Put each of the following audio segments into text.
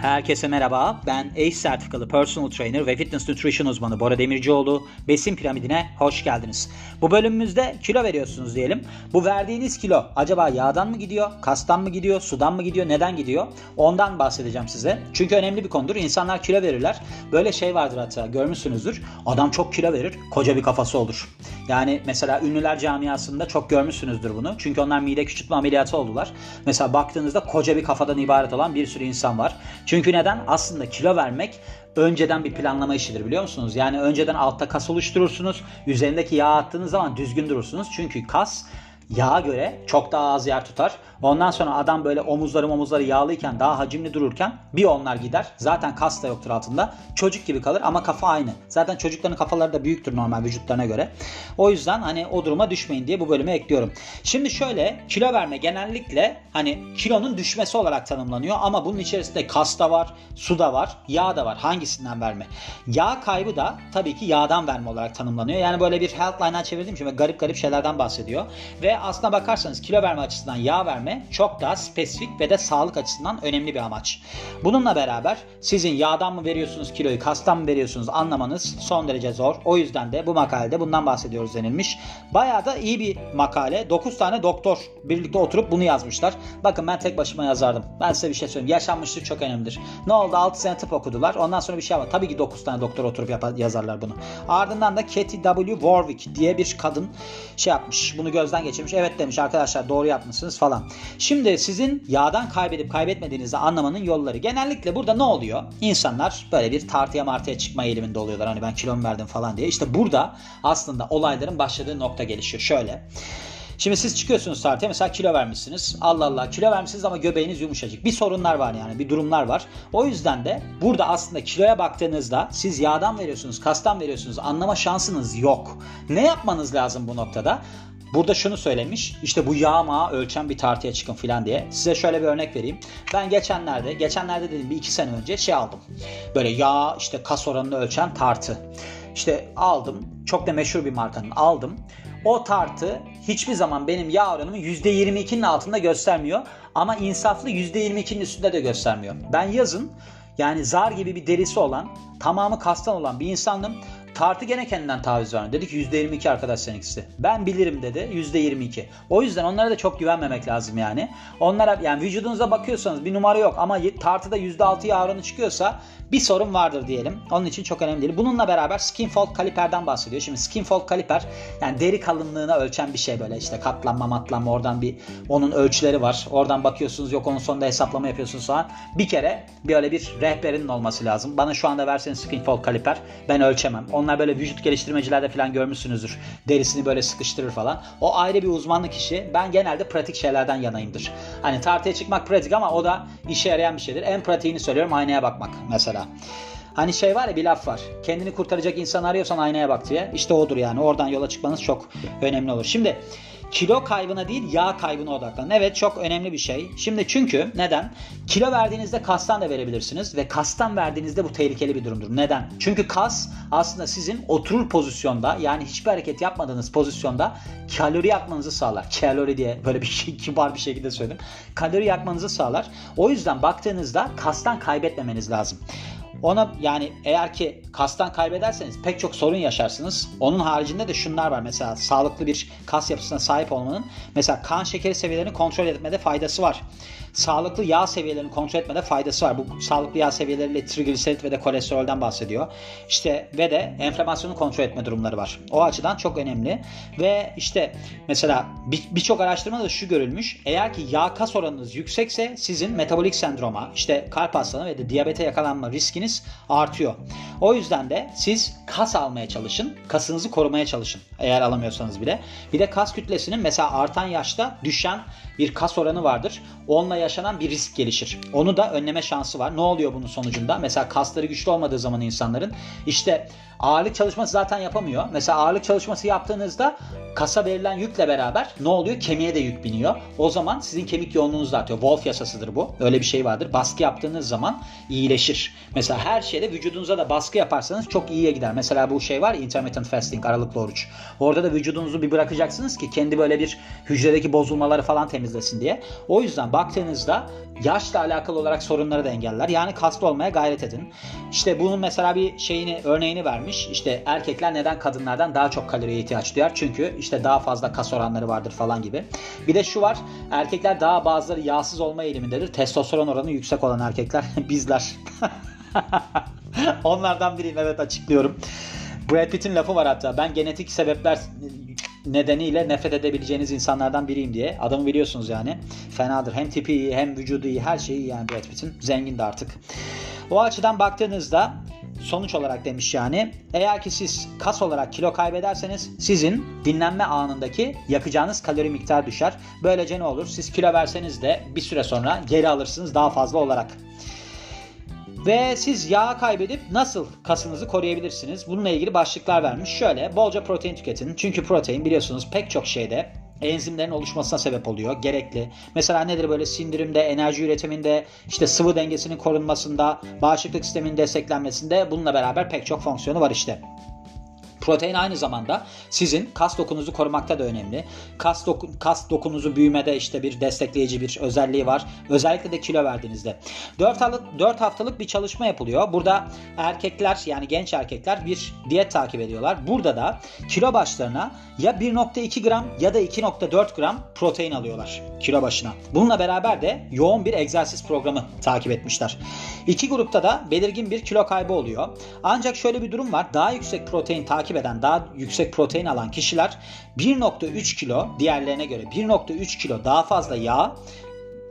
Herkese merhaba. Ben ACE sertifikalı personal trainer ve fitness nutrition uzmanı Bora Demircioğlu. Besin piramidine hoş geldiniz. Bu bölümümüzde kilo veriyorsunuz diyelim. Bu verdiğiniz kilo acaba yağdan mı gidiyor, kastan mı gidiyor, sudan mı gidiyor, neden gidiyor? Ondan bahsedeceğim size. Çünkü önemli bir konudur. İnsanlar kilo verirler. Böyle şey vardır hatta görmüşsünüzdür. Adam çok kilo verir, koca bir kafası olur. Yani mesela ünlüler camiasında çok görmüşsünüzdür bunu. Çünkü onlar mide küçültme ameliyatı oldular. Mesela baktığınızda koca bir kafadan ibaret olan bir sürü insan var. Çünkü neden? Aslında kilo vermek önceden bir planlama işidir biliyor musunuz? Yani önceden altta kas oluşturursunuz. Üzerindeki yağ attığınız zaman düzgün durursunuz. Çünkü kas yağa göre çok daha az yer tutar. Ondan sonra adam böyle omuzları omuzları yağlıyken daha hacimli dururken bir onlar gider. Zaten kas da yoktur altında. Çocuk gibi kalır ama kafa aynı. Zaten çocukların kafaları da büyüktür normal vücutlarına göre. O yüzden hani o duruma düşmeyin diye bu bölüme ekliyorum. Şimdi şöyle kilo verme genellikle hani kilonun düşmesi olarak tanımlanıyor ama bunun içerisinde kas da var, su da var, yağ da var. Hangisinden verme? Yağ kaybı da tabii ki yağdan verme olarak tanımlanıyor. Yani böyle bir healthline'dan çevirdiğim için garip garip şeylerden bahsediyor. Ve aslına bakarsanız kilo verme açısından yağ verme çok daha spesifik ve de sağlık açısından önemli bir amaç. Bununla beraber sizin yağdan mı veriyorsunuz kiloyu, kastan mı veriyorsunuz anlamanız son derece zor. O yüzden de bu makalede bundan bahsediyoruz denilmiş. Bayağı da iyi bir makale. 9 tane doktor birlikte oturup bunu yazmışlar. Bakın ben tek başıma yazardım. Ben size bir şey söyleyeyim. Yaşanmışlık çok önemlidir. Ne oldu? 6 sene tıp okudular. Ondan sonra bir şey var. Tabii ki 9 tane doktor oturup yapar, yazarlar bunu. Ardından da Katie W. Warwick diye bir kadın şey yapmış. Bunu gözden geçirmiş. Evet demiş arkadaşlar doğru yapmışsınız falan. Şimdi sizin yağdan kaybedip kaybetmediğinizi anlamanın yolları. Genellikle burada ne oluyor? İnsanlar böyle bir tartıya martıya çıkma eğiliminde oluyorlar. Hani ben kilom verdim falan diye. İşte burada aslında olayların başladığı nokta gelişiyor. Şöyle. Şimdi siz çıkıyorsunuz tartıya mesela kilo vermişsiniz. Allah Allah kilo vermişsiniz ama göbeğiniz yumuşacık. Bir sorunlar var yani bir durumlar var. O yüzden de burada aslında kiloya baktığınızda siz yağdan veriyorsunuz, kastan veriyorsunuz anlama şansınız yok. Ne yapmanız lazım bu noktada? Burada şunu söylemiş. İşte bu yağ mağı ölçen bir tartıya çıkın filan diye. Size şöyle bir örnek vereyim. Ben geçenlerde, geçenlerde dedim bir iki sene önce şey aldım. Böyle yağ işte kas oranını ölçen tartı. İşte aldım. Çok da meşhur bir markanın aldım. O tartı hiçbir zaman benim yağ oranımı %22'nin altında göstermiyor. Ama insaflı %22'nin üstünde de göstermiyor. Ben yazın yani zar gibi bir derisi olan, tamamı kastan olan bir insandım. Tartı gene kendinden taviz vermiyor. Dedi ki %22 arkadaş seninkisi. Ben bilirim dedi %22. O yüzden onlara da çok güvenmemek lazım yani. Onlara yani vücudunuza bakıyorsanız bir numara yok ama tartıda %6 yağ oranı çıkıyorsa bir sorun vardır diyelim. Onun için çok önemli değil. Bununla beraber skin fold kaliperden bahsediyor. Şimdi skin fold kaliper yani deri kalınlığına ölçen bir şey böyle işte katlanma matlanma oradan bir onun ölçüleri var. Oradan bakıyorsunuz yok onun sonunda hesaplama yapıyorsunuz falan. Bir kere böyle bir rehberinin olması lazım. Bana şu anda verseniz skin fold kaliper ben ölçemem. Onlar böyle vücut geliştirmecilerde falan görmüşsünüzdür. Derisini böyle sıkıştırır falan. O ayrı bir uzmanlık işi. Ben genelde pratik şeylerden yanayımdır. Hani tartıya çıkmak pratik ama o da işe yarayan bir şeydir. En pratiğini söylüyorum aynaya bakmak mesela. Hani şey var ya bir laf var. Kendini kurtaracak insan arıyorsan aynaya bak diye. İşte odur yani. Oradan yola çıkmanız çok önemli olur. Şimdi kilo kaybına değil yağ kaybına odaklanın. Evet çok önemli bir şey. Şimdi çünkü neden? Kilo verdiğinizde kastan da verebilirsiniz ve kastan verdiğinizde bu tehlikeli bir durumdur. Neden? Çünkü kas aslında sizin oturur pozisyonda yani hiçbir hareket yapmadığınız pozisyonda kalori yakmanızı sağlar. Kalori diye böyle bir şey, kibar bir şekilde söyledim. Kalori yakmanızı sağlar. O yüzden baktığınızda kastan kaybetmemeniz lazım. Ona yani eğer ki kastan kaybederseniz pek çok sorun yaşarsınız. Onun haricinde de şunlar var. Mesela sağlıklı bir kas yapısına sahip olmanın mesela kan şekeri seviyelerini kontrol etmede faydası var sağlıklı yağ seviyelerini kontrol etmede faydası var. Bu sağlıklı yağ seviyeleriyle trigliserit ve de kolesterolden bahsediyor. İşte ve de enflamasyonu kontrol etme durumları var. O açıdan çok önemli. Ve işte mesela birçok bir araştırmada da şu görülmüş. Eğer ki yağ kas oranınız yüksekse sizin metabolik sendroma, işte kalp hastalığı ve de diyabete yakalanma riskiniz artıyor. O yüzden de siz kas almaya çalışın. Kasınızı korumaya çalışın. Eğer alamıyorsanız bile. Bir de kas kütlesinin mesela artan yaşta düşen bir kas oranı vardır. Onunla yaşanan bir risk gelişir. Onu da önleme şansı var. Ne oluyor bunun sonucunda? Mesela kasları güçlü olmadığı zaman insanların işte ağırlık çalışması zaten yapamıyor. Mesela ağırlık çalışması yaptığınızda kasa verilen yükle beraber ne oluyor? Kemiğe de yük biniyor. O zaman sizin kemik yoğunluğunuz da artıyor. Wolf yasasıdır bu. Öyle bir şey vardır. Baskı yaptığınız zaman iyileşir. Mesela her şeyde vücudunuza da baskı yaparsanız çok iyiye gider. Mesela bu şey var intermittent fasting, aralıklı oruç. Orada da vücudunuzu bir bırakacaksınız ki kendi böyle bir hücredeki bozulmaları falan temizlesin diye. O yüzden baktığınız baktığınızda yaşla alakalı olarak sorunları da engeller. Yani kaslı olmaya gayret edin. İşte bunun mesela bir şeyini örneğini vermiş. İşte erkekler neden kadınlardan daha çok kaloriye ihtiyaç duyar? Çünkü işte daha fazla kas oranları vardır falan gibi. Bir de şu var. Erkekler daha bazıları yağsız olma eğilimindedir. Testosteron oranı yüksek olan erkekler bizler. Onlardan biriyim evet açıklıyorum. Brad Pitt'in lafı var hatta. Ben genetik sebepler nedeniyle nefret edebileceğiniz insanlardan biriyim diye. Adamı biliyorsunuz yani. Fenadır. Hem tipi iyi hem vücudu iyi. Her şeyi iyi yani Brad Pitt'in. Zengin de artık. O açıdan baktığınızda sonuç olarak demiş yani eğer ki siz kas olarak kilo kaybederseniz sizin dinlenme anındaki yakacağınız kalori miktarı düşer. Böylece ne olur? Siz kilo verseniz de bir süre sonra geri alırsınız daha fazla olarak. Ve siz yağ kaybedip nasıl kasınızı koruyabilirsiniz? Bununla ilgili başlıklar vermiş. Şöyle bolca protein tüketin. Çünkü protein biliyorsunuz pek çok şeyde enzimlerin oluşmasına sebep oluyor. Gerekli. Mesela nedir böyle sindirimde, enerji üretiminde, işte sıvı dengesinin korunmasında, bağışıklık sisteminin desteklenmesinde bununla beraber pek çok fonksiyonu var işte. Protein aynı zamanda sizin kas dokunuzu korumakta da önemli. Kas, doku, kas dokunuzu büyümede işte bir destekleyici bir özelliği var. Özellikle de kilo verdiğinizde. 4 haftalık, 4 haftalık bir çalışma yapılıyor. Burada erkekler yani genç erkekler bir diyet takip ediyorlar. Burada da kilo başlarına ya 1.2 gram ya da 2.4 gram protein alıyorlar kilo başına. Bununla beraber de yoğun bir egzersiz programı takip etmişler. İki grupta da belirgin bir kilo kaybı oluyor. Ancak şöyle bir durum var. Daha yüksek protein takip eden, daha yüksek protein alan kişiler 1.3 kilo diğerlerine göre 1.3 kilo daha fazla yağ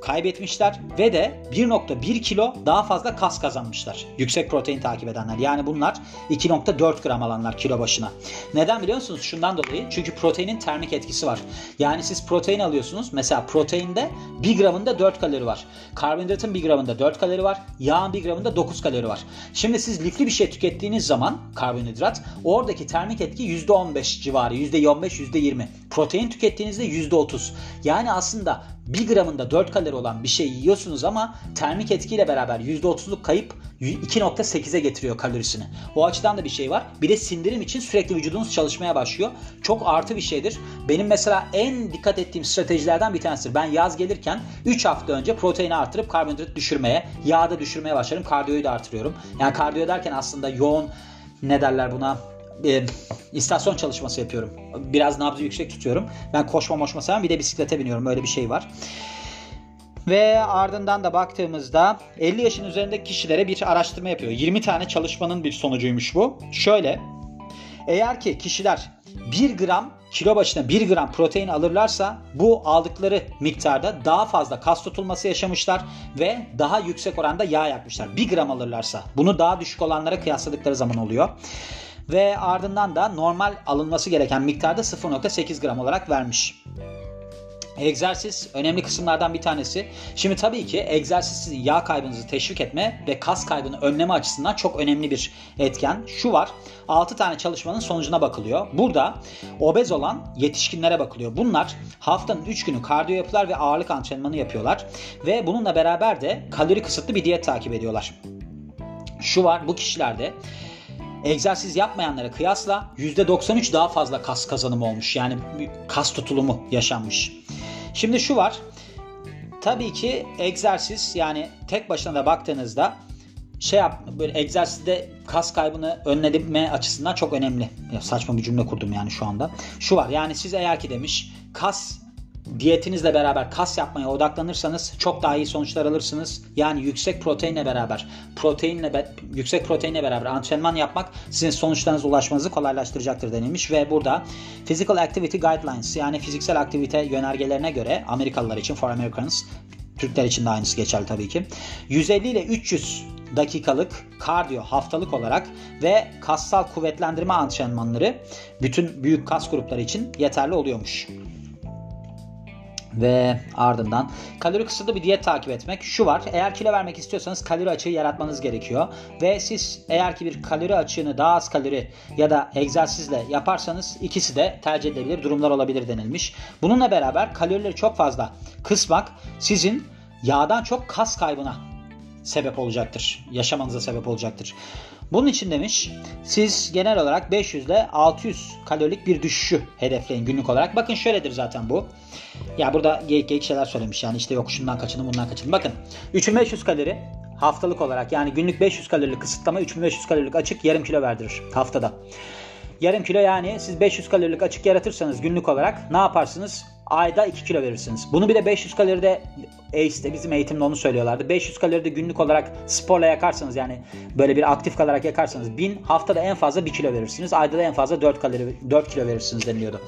kaybetmişler ve de 1.1 kilo daha fazla kas kazanmışlar. Yüksek protein takip edenler. Yani bunlar 2.4 gram alanlar kilo başına. Neden biliyor musunuz? Şundan dolayı. Çünkü proteinin termik etkisi var. Yani siz protein alıyorsunuz. Mesela proteinde 1 gramında 4 kalori var. Karbonhidratın 1 gramında 4 kalori var. Yağın 1 gramında 9 kalori var. Şimdi siz lifli bir şey tükettiğiniz zaman karbonhidrat oradaki termik etki %15 civarı. %15, %20. Protein tükettiğinizde %30. Yani aslında 1 gramında 4 kalori olan bir şey yiyorsunuz ama termik etkiyle beraber %30'luk kayıp 2.8'e getiriyor kalorisini. O açıdan da bir şey var. Bir de sindirim için sürekli vücudunuz çalışmaya başlıyor. Çok artı bir şeydir. Benim mesela en dikkat ettiğim stratejilerden bir tanesidir. Ben yaz gelirken 3 hafta önce proteini artırıp karbonhidrat düşürmeye, yağ da düşürmeye başlarım. Kardiyoyu da artırıyorum. Yani kardiyo derken aslında yoğun ne derler buna e, istasyon çalışması yapıyorum. Biraz nabzı yüksek tutuyorum. Ben koşma moşma seven bir de bisiklete biniyorum. Öyle bir şey var. Ve ardından da baktığımızda 50 yaşın üzerindeki kişilere bir araştırma yapıyor. 20 tane çalışmanın bir sonucuymuş bu. Şöyle eğer ki kişiler 1 gram kilo başına 1 gram protein alırlarsa bu aldıkları miktarda daha fazla kas tutulması yaşamışlar ve daha yüksek oranda yağ yakmışlar. 1 gram alırlarsa bunu daha düşük olanlara kıyasladıkları zaman oluyor ve ardından da normal alınması gereken miktarda 0.8 gram olarak vermiş. Egzersiz önemli kısımlardan bir tanesi. Şimdi tabii ki egzersiz sizin yağ kaybınızı teşvik etme ve kas kaybını önleme açısından çok önemli bir etken. Şu var 6 tane çalışmanın sonucuna bakılıyor. Burada obez olan yetişkinlere bakılıyor. Bunlar haftanın 3 günü kardiyo yapıyorlar ve ağırlık antrenmanı yapıyorlar. Ve bununla beraber de kalori kısıtlı bir diyet takip ediyorlar. Şu var bu kişilerde egzersiz yapmayanlara kıyasla %93 daha fazla kas kazanımı olmuş. Yani kas tutulumu yaşanmış. Şimdi şu var. Tabii ki egzersiz yani tek başına da baktığınızda şey yap böyle egzersizde kas kaybını önleme açısından çok önemli. Ya saçma bir cümle kurdum yani şu anda. Şu var yani siz eğer ki demiş kas diyetinizle beraber kas yapmaya odaklanırsanız çok daha iyi sonuçlar alırsınız. Yani yüksek proteinle beraber, proteinle be, yüksek proteinle beraber antrenman yapmak sizin sonuçlarınıza ulaşmanızı kolaylaştıracaktır denilmiş ve burada Physical Activity Guidelines yani fiziksel aktivite yönergelerine göre Amerikalılar için for Americans Türkler için de aynısı geçerli tabii ki. 150 ile 300 dakikalık kardiyo haftalık olarak ve kassal kuvvetlendirme antrenmanları bütün büyük kas grupları için yeterli oluyormuş ve ardından kalori kısıtlı bir diyet takip etmek. Şu var eğer kilo vermek istiyorsanız kalori açığı yaratmanız gerekiyor. Ve siz eğer ki bir kalori açığını daha az kalori ya da egzersizle yaparsanız ikisi de tercih edilebilir durumlar olabilir denilmiş. Bununla beraber kalorileri çok fazla kısmak sizin yağdan çok kas kaybına sebep olacaktır. Yaşamanıza sebep olacaktır. Bunun için demiş siz genel olarak 500 ile 600 kalorilik bir düşüşü hedefleyin günlük olarak. Bakın şöyledir zaten bu. Ya burada geyik geyik şeyler söylemiş yani işte yok şundan kaçının bundan kaçının. Bakın 3500 kalori haftalık olarak yani günlük 500 kalorilik kısıtlama 3500 kalorilik açık yarım kilo verdirir haftada. Yarım kilo yani siz 500 kalorilik açık yaratırsanız günlük olarak ne yaparsınız? Ayda 2 kilo verirsiniz. Bunu bir de 500 kaloride ACE'de bizim eğitimde onu söylüyorlardı. 500 kaloride günlük olarak sporla yakarsanız yani böyle bir aktif kalarak yakarsanız 1000 haftada en fazla 1 kilo verirsiniz. Ayda da en fazla 4 kalori 4 kilo verirsiniz deniliyordu.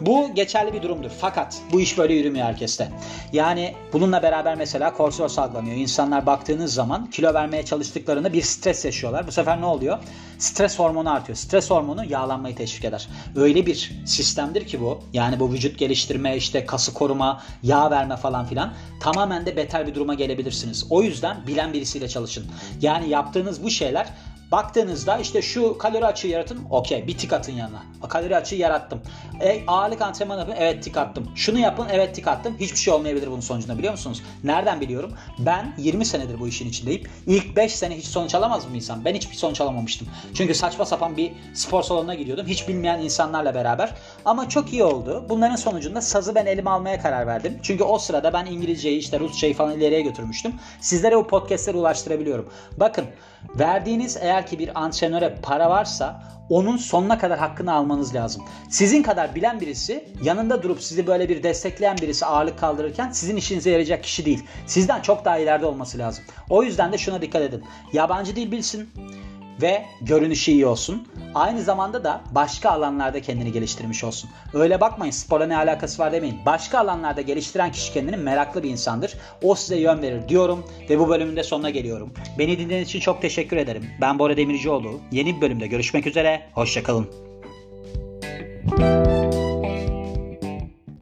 Bu geçerli bir durumdur. Fakat bu iş böyle yürümüyor herkeste. Yani bununla beraber mesela kortizol salgılanıyor. İnsanlar baktığınız zaman kilo vermeye çalıştıklarında bir stres yaşıyorlar. Bu sefer ne oluyor? Stres hormonu artıyor. Stres hormonu yağlanmayı teşvik eder. Öyle bir sistemdir ki bu. Yani bu vücut geliştirme, işte kası koruma, yağ verme falan filan tamamen de beter bir duruma gelebilirsiniz. O yüzden bilen birisiyle çalışın. Yani yaptığınız bu şeyler Baktığınızda işte şu kalori açığı yaratın. Okey bir tik atın yanına. Kalori açığı yarattım. E, ağırlık antrenmanı yapın. Evet tik attım. Şunu yapın. Evet tik attım. Hiçbir şey olmayabilir bunun sonucunda biliyor musunuz? Nereden biliyorum? Ben 20 senedir bu işin içindeyim. İlk 5 sene hiç sonuç alamaz mı insan? Ben hiçbir sonuç alamamıştım. Çünkü saçma sapan bir spor salonuna gidiyordum. Hiç bilmeyen insanlarla beraber. Ama çok iyi oldu. Bunların sonucunda sazı ben elime almaya karar verdim. Çünkü o sırada ben İngilizceyi işte Rusçayı falan ileriye götürmüştüm. Sizlere bu podcastleri ulaştırabiliyorum. Bakın verdiğiniz eğer ki bir antrenöre para varsa onun sonuna kadar hakkını almanız lazım. Sizin kadar bilen birisi yanında durup sizi böyle bir destekleyen birisi ağırlık kaldırırken sizin işinize yarayacak kişi değil. Sizden çok daha ileride olması lazım. O yüzden de şuna dikkat edin. Yabancı dil bilsin ve görünüşü iyi olsun. Aynı zamanda da başka alanlarda kendini geliştirmiş olsun. Öyle bakmayın spora ne alakası var demeyin. Başka alanlarda geliştiren kişi kendini meraklı bir insandır. O size yön verir diyorum ve bu bölümün de sonuna geliyorum. Beni dinlediğiniz için çok teşekkür ederim. Ben Bora Demircioğlu. Yeni bir bölümde görüşmek üzere. Hoşçakalın.